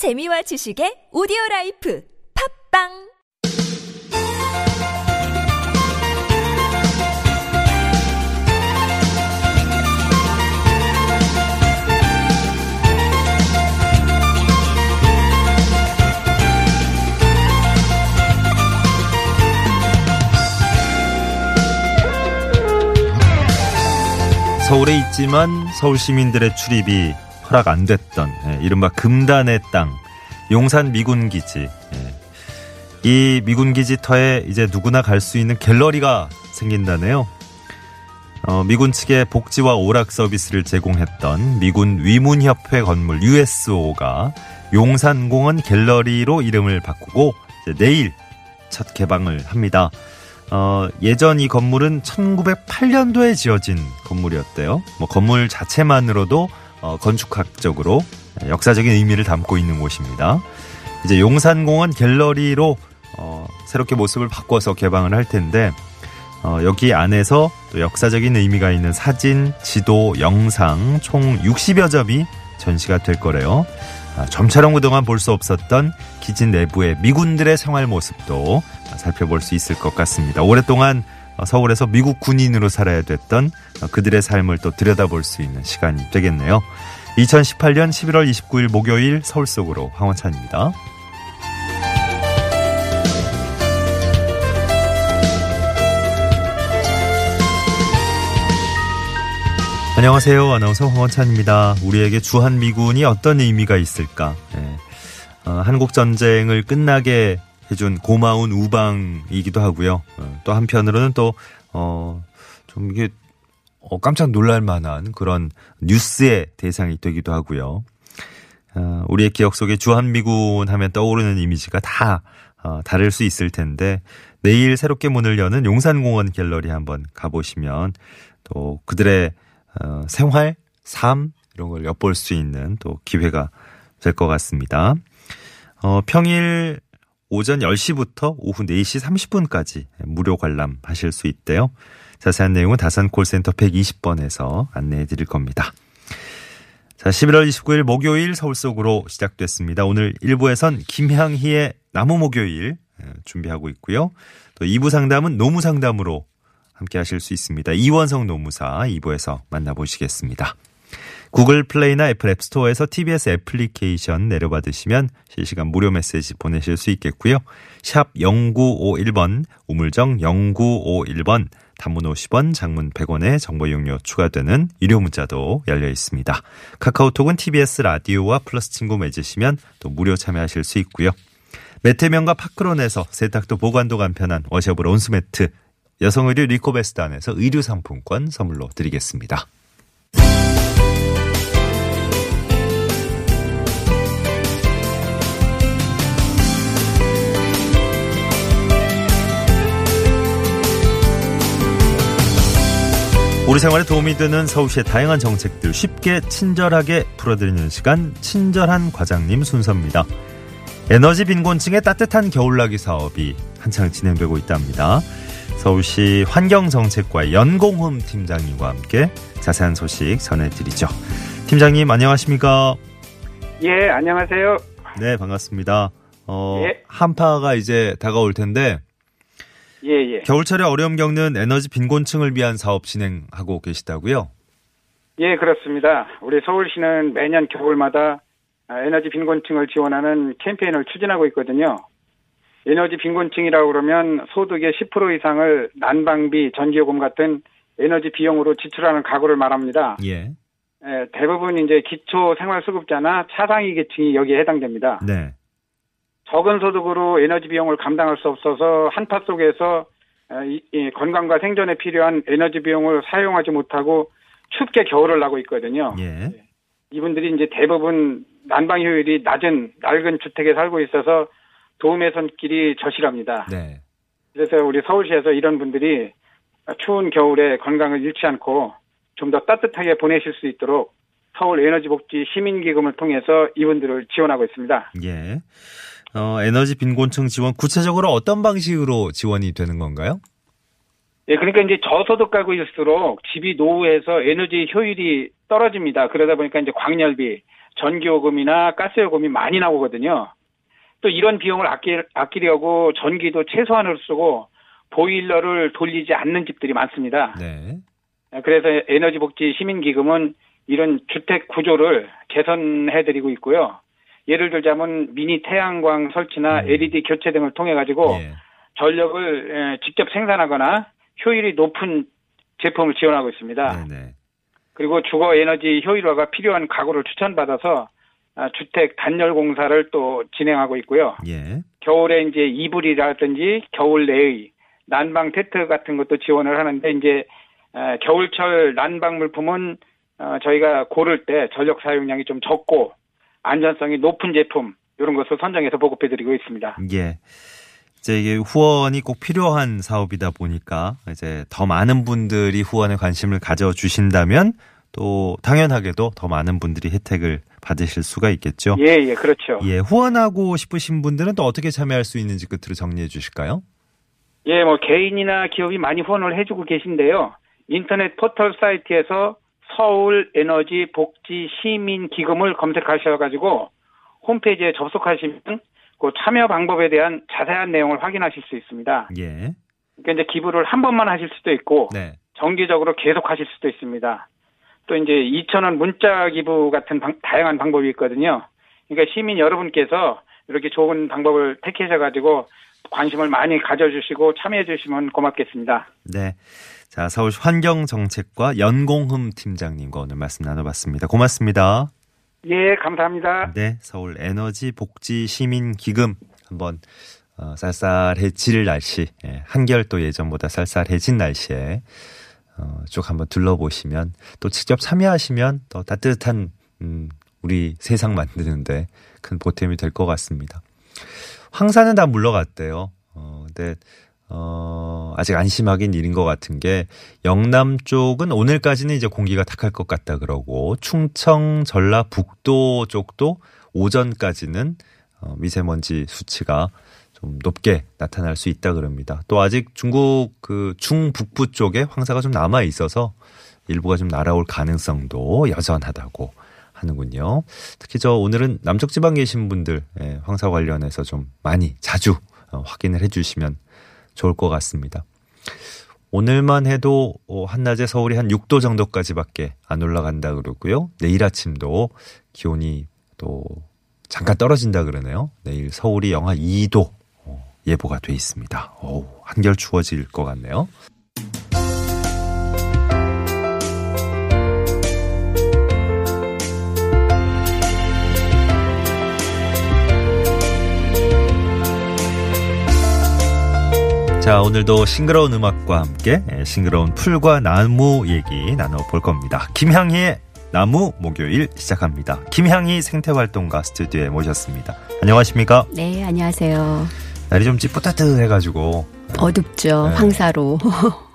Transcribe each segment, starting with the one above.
재미와 지식의 오디오 라이프 팝빵! 서울에 있지만 서울 시민들의 출입이 허락 안 됐던 예, 이른바 금단의 땅 용산 미군 기지 예. 이 미군 기지터에 이제 누구나 갈 수 있는 갤러리가 생긴다네요. 어, 미군 측의 복지와 오락 서비스를 제공했던 미군 위문협회 건물 USO가 용산공원 갤러리로 이름을 바꾸고 내일 첫 개방을 합니다. 어, 예전 이 건물은 1908년도에 지어진 건물이었대요. 뭐 건물 자체만으로도 어, 건축학적으로 역사적인 의미를 담고 있는 곳입니다. 이제 용산공원 갤러리로 어, 새롭게 모습을 바꿔서 개방을 할 텐데 어, 여기 안에서 또 역사적인 의미가 있는 사진, 지도, 영상 총 60여 점이 전시가 될 거래요. 아, 점처럼 그동안 볼 수 없었던 기지 내부의 미군들의 생활 모습도 살펴볼 수 있을 것 같습니다. 오랫동안 서울에서 미국 군인으로 살아야 됐던 그들의 삶을 또 들여다볼 수 있는 시간이 되겠네요. 2018년 11월 29일 목요일 서울 속으로 황원찬입니다. 안녕하세요. 아나운서 황원찬입니다. 우리에게 주한미군이 어떤 의미가 있을까? 네. 어, 한국 전쟁을 끝나게 해준 고마운 우방이기도 하고요. 어, 또 한편으로는 또, 어, 좀 이게, 어, 깜짝 놀랄 만한 그런 뉴스의 대상이 되기도 하고요. 어, 우리의 기억 속에 주한미군 하면 떠오르는 이미지가 다, 어, 다를 수 있을 텐데, 내일 새롭게 문을 여는 용산공원 갤러리 한번 가보시면, 또 그들의, 어, 생활, 삶, 이런 걸 엿볼 수 있는 또 기회가 될 것 같습니다. 어, 평일 오전 10시부터 오후 4시 30분까지 무료 관람하실 수 있대요. 자세한 내용은 다산 콜센터 120번에서 안내해 드릴 겁니다. 자, 11월 29일 목요일 서울 속으로 시작됐습니다. 오늘 1부에선 김향희의 나무 목요일 준비하고 있고요. 또 2부 상담은 노무 상담으로 함께 하실 수 있습니다. 이원성 노무사 2부에서 만나보시겠습니다. 구글 플레이나 애플 앱스토어에서 TBS 애플리케이션 내려받으시면 실시간 무료 메시지 보내실 수 있겠고요. 샵 0951번, 우물정 0951번, 단문 50원, 장문 100원의 정보 이용료 추가되는 유료 문자도 열려 있습니다. 카카오톡은 TBS 라디오와 플러스 친구 맺으시면 또 무료 참여하실 수 있고요. 매태명과 파크론에서 세탁도 보관도 간편한 washable 온수매트, 여성의류 리코베스트 안에서 의류 상품권 선물로 드리겠습니다. 우리 생활에 도움이 되는 서울시의 다양한 정책들 쉽게 친절하게 풀어드리는 시간 친절한 과장님 순서입니다. 에너지 빈곤층의 따뜻한 겨울나기 사업이 한창 진행되고 있답니다. 서울시 환경정책과의 연공흠 팀장님과 함께 자세한 소식 전해드리죠. 팀장님 안녕하십니까? 예, 안녕하세요. 네, 반갑습니다. 어, 예. 한파가 이제 다가올 텐데 예, 예. 겨울철에 어려움 겪는 에너지 빈곤층을 위한 사업 진행하고 계시다고요? 예, 그렇습니다. 우리 서울시는 매년 겨울마다 에너지 빈곤층을 지원하는 캠페인을 추진하고 있거든요. 에너지 빈곤층이라고 그러면 소득의 10% 이상을 난방비, 전기요금 같은 에너지 비용으로 지출하는 가구를 말합니다. 예. 예 대부분 이제 기초 생활수급자나 차상위 계층이 여기에 해당됩니다. 네. 적은 소득으로 에너지 비용을 감당할 수 없어서 한파 속에서 건강과 생존에 필요한 에너지 비용을 사용하지 못하고 춥게 겨울을 나고 있거든요. 예. 이분들이 이제 대부분 난방 효율이 낮은 낡은 주택에 살고 있어서 도움의 손길이 절실합니다. 네. 그래서 우리 서울시에서 이런 분들이 추운 겨울에 건강을 잃지 않고 좀 더 따뜻하게 보내실 수 있도록 서울 에너지 복지 시민 기금을 통해서 이분들을 지원하고 있습니다. 예. 어, 에너지 빈곤층 지원 구체적으로 어떤 방식으로 지원이 되는 건가요? 예, 그러니까 이제 저소득 가구일수록 집이 노후해서 에너지 효율이 떨어집니다. 그러다 보니까 이제 광열비, 전기요금이나 가스요금이 많이 나오거든요. 또 이런 비용을 아끼, 아끼려고 전기도 최소한으로 쓰고 보일러를 돌리지 않는 집들이 많습니다. 네. 그래서 에너지복지 시민기금은 이런 주택 구조를 개선해드리고 있고요. 예를 들자면 미니 태양광 설치나 음. LED 교체 등을 통해 가지고 예. 전력을 에, 직접 생산하거나 효율이 높은 제품을 지원하고 있습니다. 네네. 그리고 주거 에너지 효율화가 필요한 가구를 추천받아서 아, 주택 단열 공사를 또 진행하고 있고요. 예. 겨울에 이제 이불이라든지 겨울 내의 난방 테트 같은 것도 지원을 하는데 이제 에, 겨울철 난방 물품은 어, 저희가 고를 때 전력 사용량이 좀 적고 안전성이 높은 제품 이런 것을 선정해서 보급해드리고 있습니다. 예. 이제 이게 후원이 꼭 필요한 사업이다 보니까 이제 더 많은 분들이 후원에 관심을 가져 주신다면 또 당연하게도 더 많은 분들이 혜택을 받으실 수가 있겠죠. 예, 예, 그렇죠. 예, 후원하고 싶으신 분들은 또 어떻게 참여할 수 있는지 끝으로 정리해 주실까요? 예, 뭐 개인이나 기업이 많이 후원을 해주고 계신데요. 인터넷 포털 사이트에서 서울 에너지 복지 시민 기금을 검색하셔가지고 홈페이지에 접속하시면 그 참여 방법에 대한 자세한 내용을 확인하실 수 있습니다. 예. 그러니까 이제 기부를 한 번만 하실 수도 있고 네. 정기적으로 계속 하실 수도 있습니다. 또 이제 2,000원 문자 기부 같은 방- 다양한 방법이 있거든요. 그러니까 시민 여러분께서 이렇게 좋은 방법을 택하셔가지고 관심을 많이 가져주시고 참여해 주시면 고맙겠습니다. 네. 자, 서울시 환경정책과 연공흠 팀장님과 오늘 말씀 나눠봤습니다. 고맙습니다. 예, 감사합니다. 네, 서울 에너지 복지 시민 기금 한번 어, 쌀쌀해질 날씨, 예, 한결 또 예전보다 쌀쌀해진 날씨에 어, 쭉 한번 둘러보시면 또 직접 참여하시면 더 따뜻한 음, 우리 세상 만드는데 큰 보탬이 될 것 같습니다. 황사는 다 물러갔대요. 어, 근데 어, 아직 안심하긴 일인 것 같은 게 영남 쪽은 오늘까지는 이제 공기가 탁할 것 같다 그러고 충청, 전라북도 쪽도 오전까지는 어, 미세먼지 수치가 좀 높게 나타날 수 있다 그럽니다. 또 아직 중국 그 중북부 쪽에 황사가 좀 남아 있어서 일부가 좀 날아올 가능성도 여전하다고 하는군요. 특히 저 오늘은 남쪽 지방 계신 분들 예, 황사 관련해서 좀 많이 자주 어, 확인을 해 주시면 좋을 것 같습니다. 오늘만 해도 어, 한낮에 서울이 한 6도 정도까지밖에 안 올라간다 그러고요. 내일 아침도 기온이 또 잠깐 떨어진다 그러네요. 내일 서울이 영하 2도 어, 예보가 돼 있습니다. 오, 한결 추워질 것 같네요. 자, 오늘도 싱그러운 음악과 함께 예, 싱그러운 풀과 나무 얘기 나눠볼 겁니다. 김향희의 나무 목요일 시작합니다. 김향희 생태활동가 스튜디오에 모셨습니다. 안녕하십니까? 네, 안녕하세요. 날이 좀 찌뿌따뜻해가지고 어둡죠. 네. 황사로.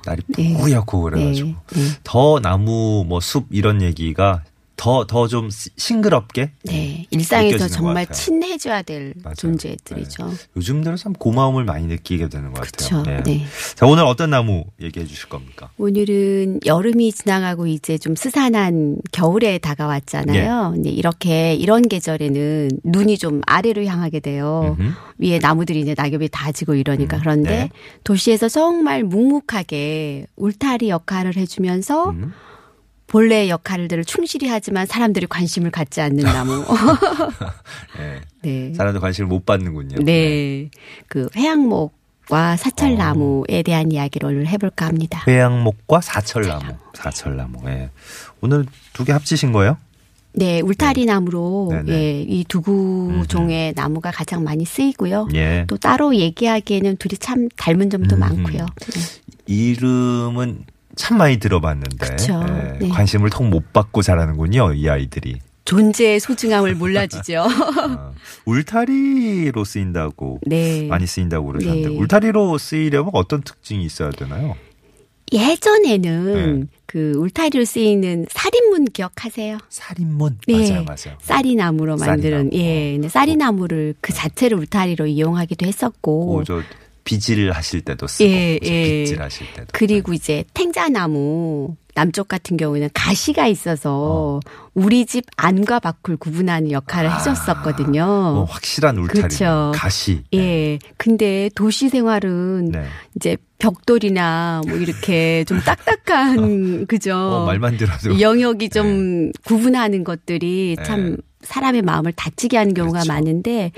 날이 네. 뿌옇고 그래가지고 네, 네. 더 나무 뭐 숲 이런 얘기가 더 더 좀 싱그럽게 네, 일상에서 느껴지는 정말. 친해져야 될 맞아요. 존재들이죠. 요즘 들어 참 고마움을 많이 느끼게 되는 것 그렇죠. 같아요. 네. 자 오늘 어떤 나무 얘기해 주실 겁니까? 오늘은 여름이 지나가고 이제 좀 스산한 겨울에 다가왔잖아요. 네. 근데 이렇게 이런 계절에는 눈이 좀 아래로 향하게 돼요. 음흠. 위에 나무들이 이제 낙엽이 다 지고 이러니까 음, 그런데 네. 도시에서 정말 묵묵하게 울타리 역할을 해주면서 음. 본래 역할들을 충실히 하지만 사람들이 관심을 갖지 않는 나무. 네. 네. 사람들 관심을 못 받는군요. 네. 그 회양목 과 사철나무에 대한 이야기를 오늘 해볼까 합니다. 회양목과 사철나무. 사철나무. 예. 오늘 두 개 합치신 거예요? 네, 울타리 나무로 네네. 예, 이두 종의 나무가 가장 많이 쓰이고요. 예. 또 따로 얘기하기에는 둘이 참 닮은 점도 음. 많고요. 네. 이름은 참 많이 들어봤는데. 예, 네. 관심을 통 못 받고 자라는군요. 이 아이들이. 존재의 소중함을 몰라주죠. 어, 울타리로 쓰인다고 네. 많이 쓰인다고 그러셨는데 네. 울타리로 쓰이려면 어떤 특징이 있어야 되나요? 예전에는 네. 그 울타리로 쓰이는 살인문 기억하세요? 살인문 네. 맞아요, 맞아요. 쌀이나무로 만드는 쌀이나무. 예, 근데 쌀이나무를 그 자체를 울타리로 이용하기도 했었고 어, 저 비질 하실 때도 쓰고 예? 예. 빗질 하실 때도. 그리고 이제 탱자나무 남쪽 같은 경우에는 가시가 있어서 우리 집 안과 밖을 구분하는 역할을 해줬었거든요. 뭐 확실한 울타리 그쵸. 가시. 예. 근데 도시 생활은 네. 이제 벽돌이나 뭐 이렇게 좀 딱딱한 그죠? 어, 말만 들어도 영역이 좀 구분하는 것들이 참 네. 사람의 마음을 다치게 하는 경우가 그렇죠. 많은데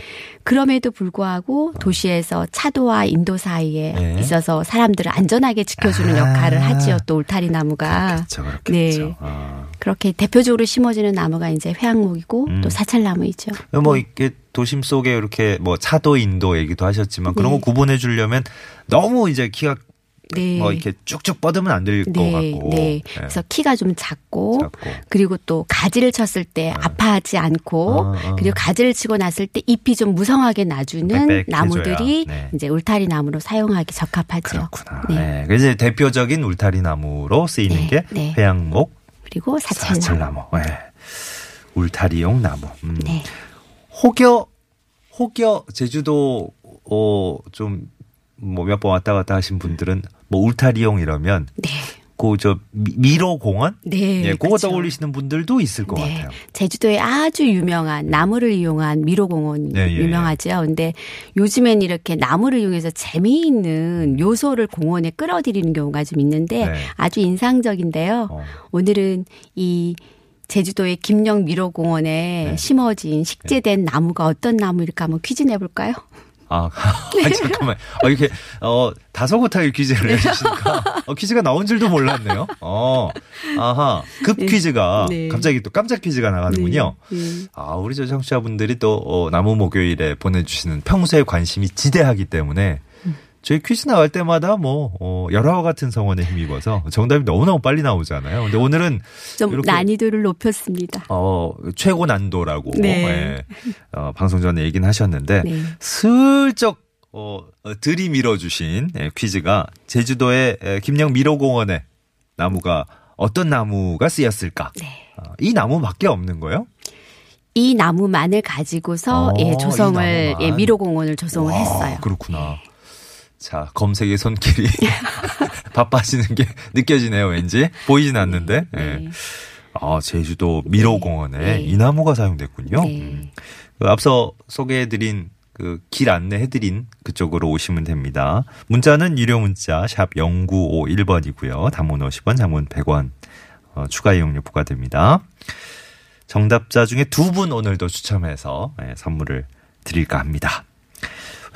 그럼에도 불구하고 도시에서 차도와 인도 사이에 네. 있어서 사람들을 안전하게 지켜주는 아. 역할을 하지요. 또 울타리 나무가 그렇죠, 그렇겠죠. 네. 아. 그렇게 대표적으로 심어지는 나무가 이제 회양목이고 음. 또 사찰나무이죠. 뭐 이렇게 도심 속에 이렇게 뭐 차도 인도 얘기도 하셨지만 그런 네. 거 구분해 주려면 너무 이제 키가 네. 뭐 이렇게 쭉쭉 뻗으면 안 될것 네, 같고. 네. 그래서 키가 좀 작고, 작고. 그리고 또 가지를 쳤을 때 아파하지 않고 어, 어. 그리고 가지를 치고 났을 때 잎이 좀 무성하게 나주는. 나무들이 네. 이제 울타리 나무로 사용하기 적합하죠. 그렇구나. 네. 네. 그래서 대표적인 울타리 나무로 쓰이는 네, 게 네. 회양목, 그리고 사찰나무. 사철나무. 네. 울타리용 나무. 음. 네. 혹여 혹여 제주도 어좀 뭐 몇 번 왔다 갔다 하신 분들은 뭐 울타리용 이러면 네. 그저 미로 공원 네. 예, 그거 그렇죠. 떠올리시는 분들도 있을 것 네. 같아요. 제주도에 아주 유명한 나무를 이용한 미로 공원 예, 예, 유명하죠. 근데 요즘엔 이렇게 나무를 이용해서 재미있는 요소를 공원에 끌어들이는 경우가 좀 있는데 네. 아주 인상적인데요. 어. 오늘은 이 제주도의 김영 미로공원에 네. 심어진 식재된 나무가 어떤 나무일까 한번 퀴즈 내볼까요? 아, 아니, 잠깐만. 어, 이렇게, 어, 다소곳하게 퀴즈를 해주시니까, 어, 퀴즈가 나온 줄도 몰랐네요. 어, 아하. 급 퀴즈가, 네. 갑자기 또 깜짝 퀴즈가 나가는군요. 네. 아, 우리 저 청취자분들이 또, 어, 나무 목요일에 보내주시는 평소에 관심이 지대하기 때문에, 저희 퀴즈 나갈 때마다 뭐, 어, 열화와 같은 성원에 힘입어서 정답이 너무너무 빨리 나오잖아요. 근데 오늘은, 좀 난이도를 높였습니다. 어, 최고 난도라고, 네. 예, 어, 방송 전에 얘기는 하셨는데, 네. 슬쩍 어, 어, 들이밀어 주신 예, 퀴즈가 제주도의 에, 김영 미로공원에 나무가 어떤 나무가 쓰였을까? 네. 어, 이 나무밖에 없는 거예요? 이 나무만을 가지고서 어, 예, 이 조성을. 예, 미로공원을 조성을 와, 했어요. 그렇구나. 자, 검색의 손길이 바빠지는 게 느껴지네요, 왠지. 보이진 않는데. 예. 네. 아, 제주도 미로공원에 네. 이 나무가 사용됐군요. 네. 음. 그 앞서 소개해드린 그 길 안내해드린 그쪽으로 오시면 됩니다. 문자는 유료 문자 샵 0951번이고요. 단문 50원, 장문 100원 어, 추가 이용료 부과됩니다. 정답자 중에 두 분 오늘도 추첨해서 예, 선물을 드릴까 합니다.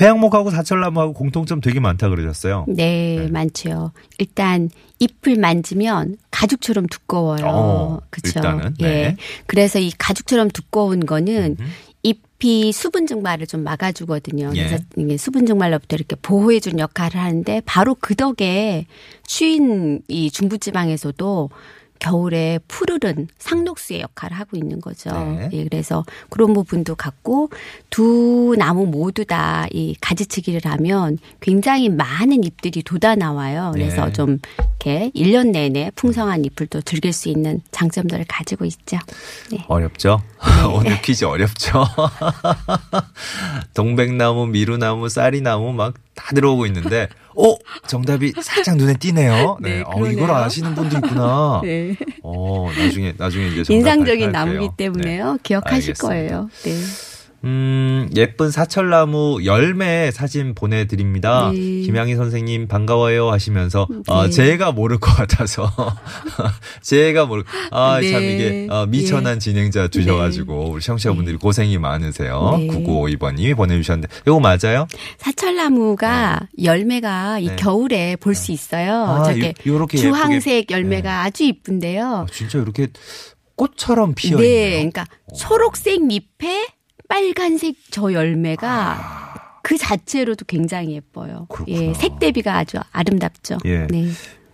회양목하고 사철나무하고 공통점 되게 많다 그러셨어요. 네, 네. 많죠. 일단 잎을 만지면 가죽처럼 두꺼워요. 어, 그렇죠. 일단은, 예. 네. 그래서 이 가죽처럼 두꺼운 거는 음흠. 잎이 수분 증발을 좀 막아주거든요. 예. 그래서 이게 수분 증발로부터 이렇게 보호해준 역할을 하는데 바로 그 덕에 추인 이 중부지방에서도 겨울에 푸르른 상록수의 역할을 하고 있는 거죠. 네. 예, 그래서 그런 부분도 갖고 두 나무 모두 다 이 가지치기를 하면 굉장히 많은 잎들이 돋아 나와요. 그래서 네. 좀 이렇게 1년 내내 풍성한 잎을 또 즐길 수 있는 장점들을 가지고 있죠. 네. 어렵죠? 오늘 퀴즈 어렵죠? 동백나무, 미루나무, 쌀이나무 막다 들어오고 있는데, 어? 정답이 살짝 눈에 띄네요. 네. 네, 어, 이걸. 아시는 분도 있구나. 네. 어, 나중에, 나중에 이제 정답 인상적인. 나무기 때문에요. 네. 기억하실 알겠습니다. 거예요. 네. 음, 예쁜 사철나무 열매 사진 보내드립니다. 네. 김양희 선생님 반가워요 하시면서, 어, 네. 제가 모를 것 같아서. 제가 모를, 아, 네. 참 이게, 어, 미천한 진행자 주셔가지고, 우리 청취자분들이 고생이 많으세요. 네. 9952번님이 보내주셨는데, 이거 맞아요? 사철나무가 열매가 이 네. 겨울에 볼 수 있어요. 아, 저게 요- 요렇게 주황색 예쁘게. 열매가 아주 이쁜데요. 아, 진짜 이렇게 꽃처럼 피어 네, 있네요. 그러니까 초록색 잎에 빨간색 저 열매가 아. 그 자체로도 굉장히 예뻐요. 그렇구나. 예, 색 대비가 아주 아름답죠. 예. 네,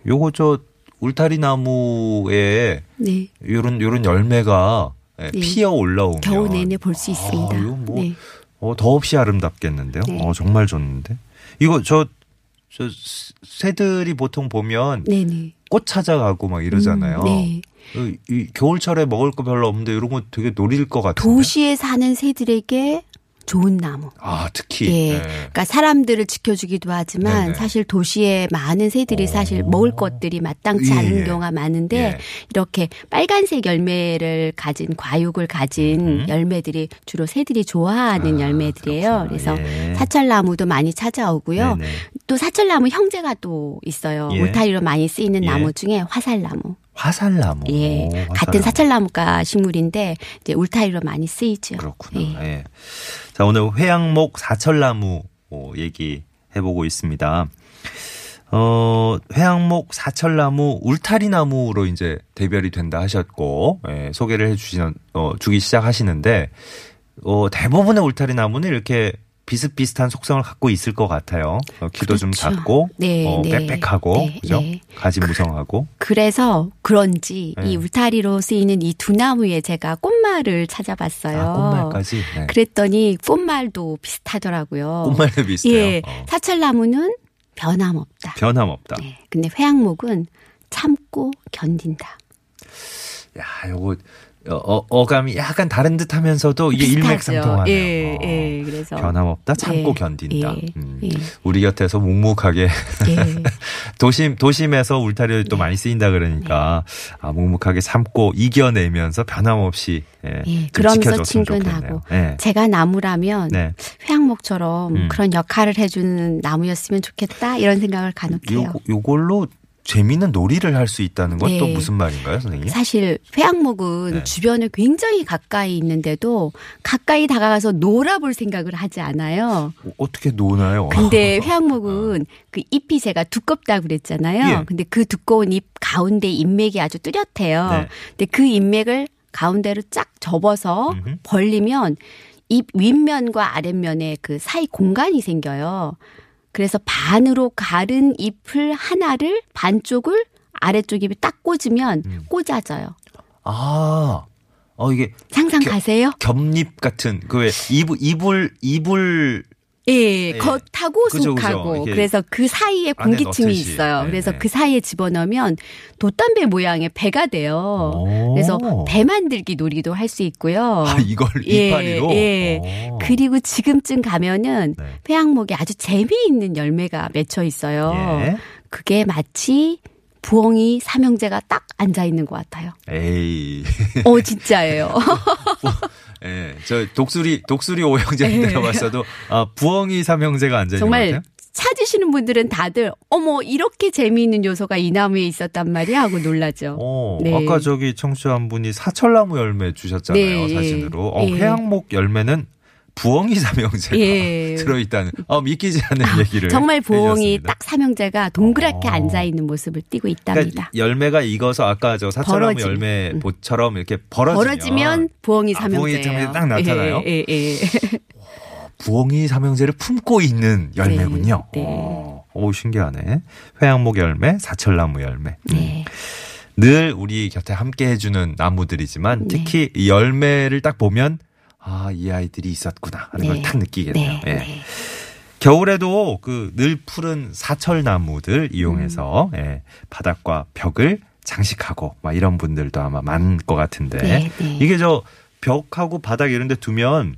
요거 저 울타리 나무에 네. 요런 요런 열매가 예, 네. 피어 올라오면 겨우 내내 볼 수 있습니다. 아, 뭐 네. 어, 더없이 아름답겠는데요. 네. 어, 정말 좋는데. 이거 저, 저 새들이 보통 보면 네, 네. 꽃 찾아가고 막 이러잖아요. 음, 네. 이, 이 겨울철에 먹을 거 별로 없는데 이런 거 되게 노릴 것 같은데. 도시에 사는 새들에게 좋은 나무. 아, 특히. 예. 네. 그러니까 사람들을 지켜주기도 하지만 네네. 사실 도시에 많은 새들이 사실 먹을 것들이 마땅치 예, 않은 예. 경우가 많은데 예. 이렇게 빨간색 열매를 가진 과육을 가진 열매들이 주로 새들이 좋아하는 아, 열매들이에요. 그렇구나. 그래서 예. 사철나무도 많이 찾아오고요. 네네. 또 사철나무 형제가 또 있어요. 예. 울타리로 많이 쓰이는 예. 나무 중에 화살나무. 화살나무. 예. 오, 화살나무. 같은 사철나무가 식물인데 이제 울타리로 많이 쓰이죠. 그렇구나. 예. 예. 자, 오늘 회양목 사철나무 어, 얘기 해보고 있습니다. 어, 회양목 사철나무 울타리나무로 이제 대별이 된다 하셨고, 예, 소개를 해주시는, 어, 주기 시작하시는데, 어, 대부분의 울타리나무는 이렇게 비슷비슷한 속성을 갖고 있을 것 같아요. 어, 키도 좀 그렇죠. 작고, 네, 어, 네. 빽빽하고, 네, 그죠? 네. 가지 무성하고. 그 래서 그런지 네. 이 울타리로 쓰이는 이 두 나무에 제가 꽃말을 찾아봤어요. 아, 꽃말까지. 네. 그랬더니 꽃말도 비슷하더라고요. 꽃말도 비슷해요. 예. 어. 사철나무는 변함없다. 변함없다. 네. 근데 회양목은 참고 견딘다. 야, 요거 어, 어, 어감이 약간 다른 듯 하면서도 이게. 일맥상통하네요. 예, 어. 예. 그래서 변함없다, 참고 예, 견딘다. 예, 음. 예. 우리 곁에서 묵묵하게 예. 도심 도심에서 울타리를 또 많이 쓰인다 그러니까 아, 묵묵하게 참고 이겨내면서 변함없이 예, 그러면서 친근하고. 제가 나무라면 네. 회양목처럼 음. 그런 역할을 해주는 나무였으면 좋겠다 이런 생각을 간혹 해요. 요 요걸로 재미있는 놀이를 할 수 있다는 건또 네. 무슨 말인가요, 선생님? 사실 회양목은 네. 주변에 굉장히 가까이 있는데도 가까이 다가가서 놀아볼 생각을 하지 않아요. 어, 어떻게 노나요? 근데 회양목은 그 잎이 제가 두껍다고 그랬잖아요. 예. 근데 그 두꺼운 잎 가운데 인맥이 아주 뚜렷해요. 네. 근데 그 인맥을 가운데로 쫙 접어서 음흠. 벌리면 잎 윗면과 아랫면에 그 사이 공간이 생겨요. 그래서 반으로 가른 잎을 하나를 반쪽을 아래쪽 잎에 딱 꽂으면 음. 꽂아져요. 아, 어 이게 상상 겨- 가세요? 겹잎 같은 그 왜 이불 이불 이불 예, 예. 겉하고 그죠. 속하고 이렇게 그래서 그 사이에 공기층이. 있어요. 네, 그래서 네. 그 사이에 집어넣으면 돛담배 모양의 배가 돼요. 오. 그래서 배 만들기 놀이도 할 수 있고요. 아, 이걸 예, 이파리로 예. 오. 그리고 지금쯤 가면은 네. 회양목에 아주 재미있는 열매가 맺혀 있어요. 예. 그게 마치 부엉이 삼형제가 딱 앉아 있는 것 같아요. 에이. 어, 진짜예요. 예. 저 독수리 독수리 오형제는 예. 들어봤어도 아, 부엉이 삼형제가 앉아 있는 것 정말 같아요. 찾으시는 분들은 다들 어머 이렇게 재미있는 요소가 이 나무에 있었단 말이야 하고 놀라죠. 어, 네. 아까 저기 청취자 한 분이 사철나무 열매 주셨잖아요, 네. 사진으로. 어, 예. 회양목 열매는 부엉이 삼형제가 예. 들어있다는, 어, 믿기지 않는 얘기를. 정말 부엉이. 딱 삼형제가 동그랗게 어. 앉아 있는 모습을 띠고 있답니다. 그러니까 열매가 익어서 아까 저 사철나무. 열매 음. 보처럼 이렇게 벌어지면, 벌어지면 부엉이 아. 삼형제 딱 나타나요? 예, 예, 예. 부엉이 삼형제를 품고 있는 열매군요. 네. 어, 오, 신기하네. 회양목 열매, 사철나무 열매. 음. 네. 늘 우리 곁에 함께 해주는 나무들이지만 네. 특히 이 열매를 딱 보면 아, 이 아이들이 있었구나 하는 네. 걸딱 느끼겠네요. 네. 예. 네. 겨울에도 그 늘 푸른 사철 나무들 이용해서 음. 예, 바닥과 벽을 장식하고 막 이런 분들도 아마 많을 것 같은데 네, 네. 이게 저 벽하고 바닥 이런 데 두면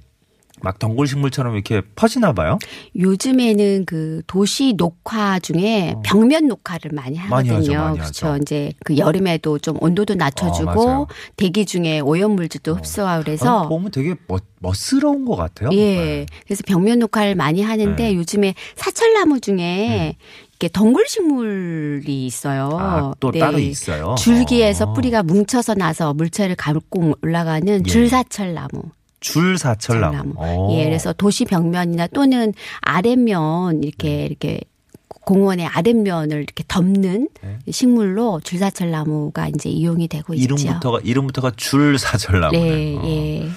막 덩굴식물처럼 이렇게 퍼지나 봐요. 요즘에는 그 도시 녹화 중에 벽면 녹화를 많이 어. 많이 하죠, 하거든요. 많이 그렇죠. 하죠. 이제 그 여름에도 좀 온도도 어, 낮춰주고 맞아요. 대기 중에 오염물질도 흡수하고 그래서 아, 보면 되게 멋, 멋스러운 것 같아요. 예. 네. 그래서 벽면 녹화를 많이 하는데 네. 요즘에 사철나무 중에 이렇게 덩굴 식물이 있어요. 아, 또 네. 따로 있어요. 줄기에서 어. 뿌리가 뭉쳐서 나서 물체를 감고 올라가는 예. 줄사철나무. 줄사철나무. 철나무. 어. 예, 그래서 도시 벽면이나 또는 아랫면 이렇게 네. 이렇게 공원의 아랫면을 이렇게 덮는 네. 식물로 줄사철나무가 이제 이용이 되고 있죠. 이름부터가 이름부터가 줄사철나무네. 네, 어. 예, 예.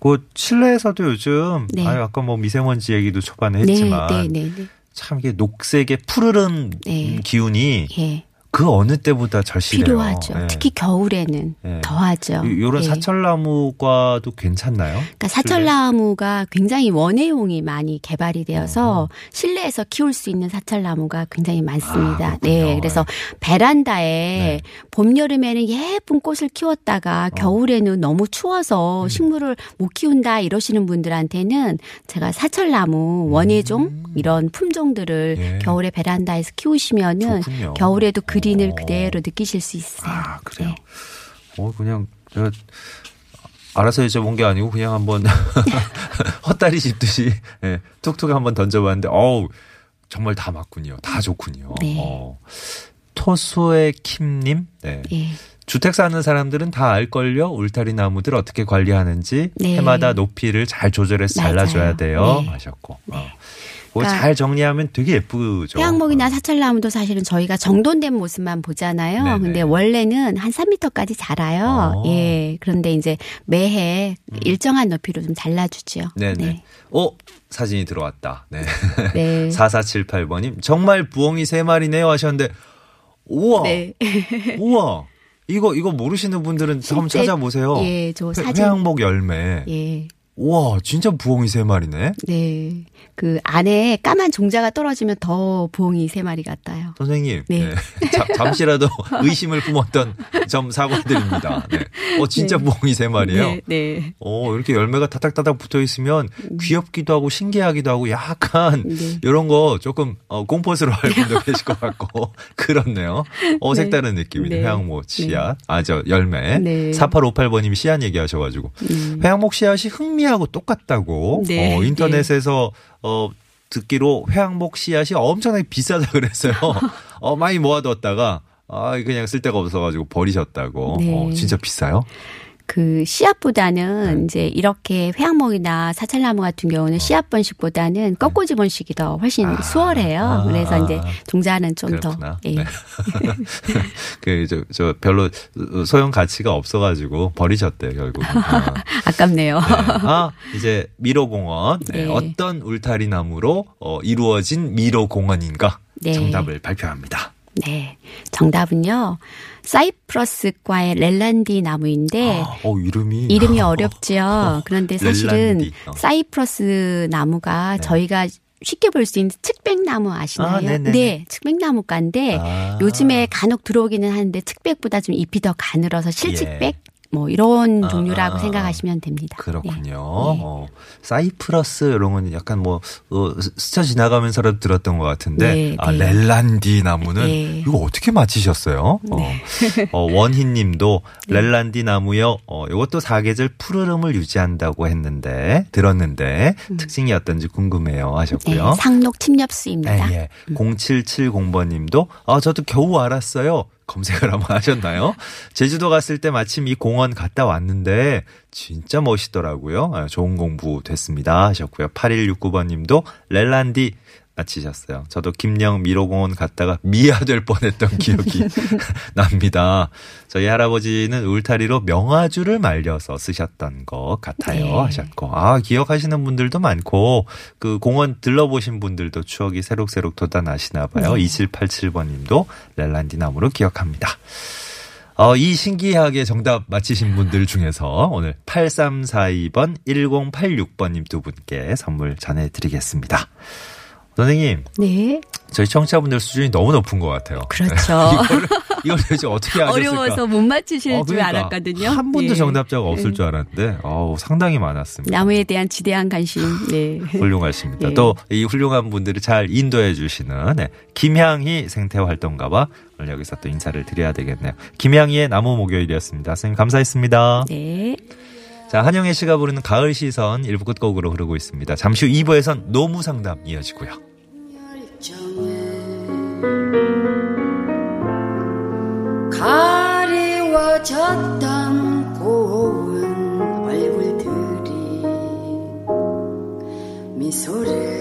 그 실내에서도 요즘 네. 아유 아까 뭐 미세먼지 얘기도 초반에 네, 했지만 네, 네, 네. 참 이게 녹색의 푸르른 네. 기운이 예. 그 어느 때보다 절실해요. 필요하죠. 예. 특히 겨울에는 예. 더하죠. 이런 예. 사철나무과도 괜찮나요? 그러니까 사철나무가 굉장히 원예용이 많이 개발이 되어서 실내에서 키울 수 있는 사철나무가 굉장히 많습니다. 아. 네, 그래서 베란다에 네. 봄 여름에는 예쁜 꽃을 키웠다가 어. 겨울에는 너무 추워서 음. 식물을 못 키운다 이러시는 분들한테는 제가 사철나무 원예종 이런 품종들을 음. 예. 겨울에 베란다에서 키우시면은 좋군요. 겨울에도 그 린을 어. 그대로 느끼실 수 있어요. 아, 그래요? 네. 어, 그냥, 제가 알아서 여쭤본 게 아니고 그냥 한번 헛다리 짚듯이 예, 툭툭 한번 던져봤는데, 어우, 정말 다 맞군요. 다 좋군요. 네. 어. 토수의 킴님, 네. 예. 주택 사는 사람들은 다 알걸요. 울타리 나무들 어떻게 관리하는지 네. 해마다 높이를 잘 조절해서 맞아요. 잘라줘야 돼요. 네. 하셨고. 어. 그거 그러니까 잘 정리하면 되게 예쁘죠. 해양목이나 어. 사철나무도 사실은 저희가 정돈된 모습만 보잖아요. 네네. 근데 원래는 한 3m까지 자라요. 어. 음. 예. 그런데 이제 매해 일정한 높이로 좀 잘라주죠. 네네. 네. 어, 사진이 들어왔다. 네. 네. 4478번님, 정말 부엉이 세 마리네요 하셨는데, 우와, 네. 우와. 이거, 이거 모르시는 분들은 한번 실제- 찾아보세요. 예, 저 회- 사진. 회양목 열매. 예. 우와, 진짜 부엉이 세 마리네. 네. 그 안에 까만 종자가 떨어지면 더 부엉이 세 마리 같아요. 선생님, 네. 네. 자- 잠시라도 의심을 품었던 점 사과드립니다. 네. 어, 진짜 부엉이 세 마리예요. 네. 네. 어, 이렇게 열매가 타닥타닥 붙어 있으면 귀엽기도 하고 신기하기도 하고 약간 네. 이런 거 조금 어, 공포스러워할 분도 계실 것 같고 그렇네요. 어, 색다른 느낌이네. 네. 회양목 씨앗. 아, 저 열매. 네. 4858번님이 씨앗 얘기하셔 가지고 회양목 씨앗이 흥미 하고 똑같다고 네. 어, 인터넷에서 어, 듣기로 회양목 씨앗이 엄청나게 비싸다 그랬어요. 어, 많이 모아뒀다가 아, 그냥 쓸 데가 없어가지고 버리셨다고. 네. 어, 진짜 비싸요? 그 씨앗보다는 네. 이제 이렇게 회양목이나 사찰나무 같은 경우는 씨앗 번식보다는 꺾꽂이 번식이 더 훨씬 아. 수월해요. 아. 그래서 이제 종자는 좀더 그렇구나. 예. 네. 그, 저, 저, 별로 소형 가치가 없어가지고 버리셨대요, 결국. 아, 아깝네요. 네. 아, 이제 미로공원. 네. 네. 어떤 울타리 나무로 어, 이루어진 미로공원인가? 네. 정답을 발표합니다. 네. 정답은요. 사이프러스과의 렐란디 나무인데 아, 어, 이름이. 이름이 어렵죠. 그런데 사실은. 어. 사이프러스 나무가 저희가 쉽게 볼 수 있는 측백나무 아시나요? 아. 네, 측백나무과인데 아. 요즘에 간혹 들어오기는 하는데 측백보다 좀 잎이 더 가늘어서 실측백 예. 뭐 이런 아, 종류라고 아, 아. 생각하시면 됩니다. 그렇군요. 네. 어, 사이프러스 이런 건 약간 뭐 어, 스쳐 지나가면서라도 들었던 것 같은데 네, 아, 네. 렐란디 나무는 네. 이거 어떻게 맞히셨어요? 어, 어, 원희님도 네. 렐란디 나무요. 어, 이것도 사계절 푸르름을 유지한다고 했는데 들었는데 특징이 어떤지 궁금해요 네, 하셨고요. 상록 침엽수입니다. 예, 예. 0770번님도 아 저도 겨우 알았어요. 검색을 한번 하셨나요? 제주도 갔을 때 마침 이 공원 갔다 왔는데 진짜 멋있더라고요. 아, 좋은 공부 됐습니다 하셨고요. 8169번 님도 렐란디 맞히셨어요. 저도 김영 미로공원 갔다가 미아될 뻔했던 기억이 납니다. 저희 할아버지는 울타리로 명아주를 말려서 쓰셨던 것 같아요. 네. 하셨고. 아, 기억하시는 분들도 많고, 그 공원 들러보신 분들도 추억이 새록새록 돋아나시나 봐요. 2787번 님도 렐란디 나무로 기억합니다. 어, 이 신기하게 정답 맞히신 분들 중에서 오늘 8342번, 1086번님 두 분께 선물 전해드리겠습니다. 선생님, 네, 저희 청취자분들 수준이 너무 높은 것 같아요. 그렇죠. 이거를, 이걸 도대체 어떻게 하셨을까? 어려워서 못 맞추실 어, 줄 그러니까 알았거든요. 한 번도 예. 정답자가 없을 줄 알았는데, 어우, 상당히 많았습니다. 나무에 대한 지대한 관심. 네. 훌륭하십니다. 예. 또이 훌륭한 분들을 잘 인도해 주시는 네, 김향희 생태활동가와 오늘 여기서 또 인사를 드려야 되겠네요. 김향희의 나무 목요일이었습니다. 선생님 감사했습니다. 네. 자, 한영애 씨가 부르는 가을 시선 1부 끝곡으로 흐르고 있습니다. 잠시 후 2부에선 노무 상담 이어지고요. 가리워졌던 고운 얼굴들이 미소를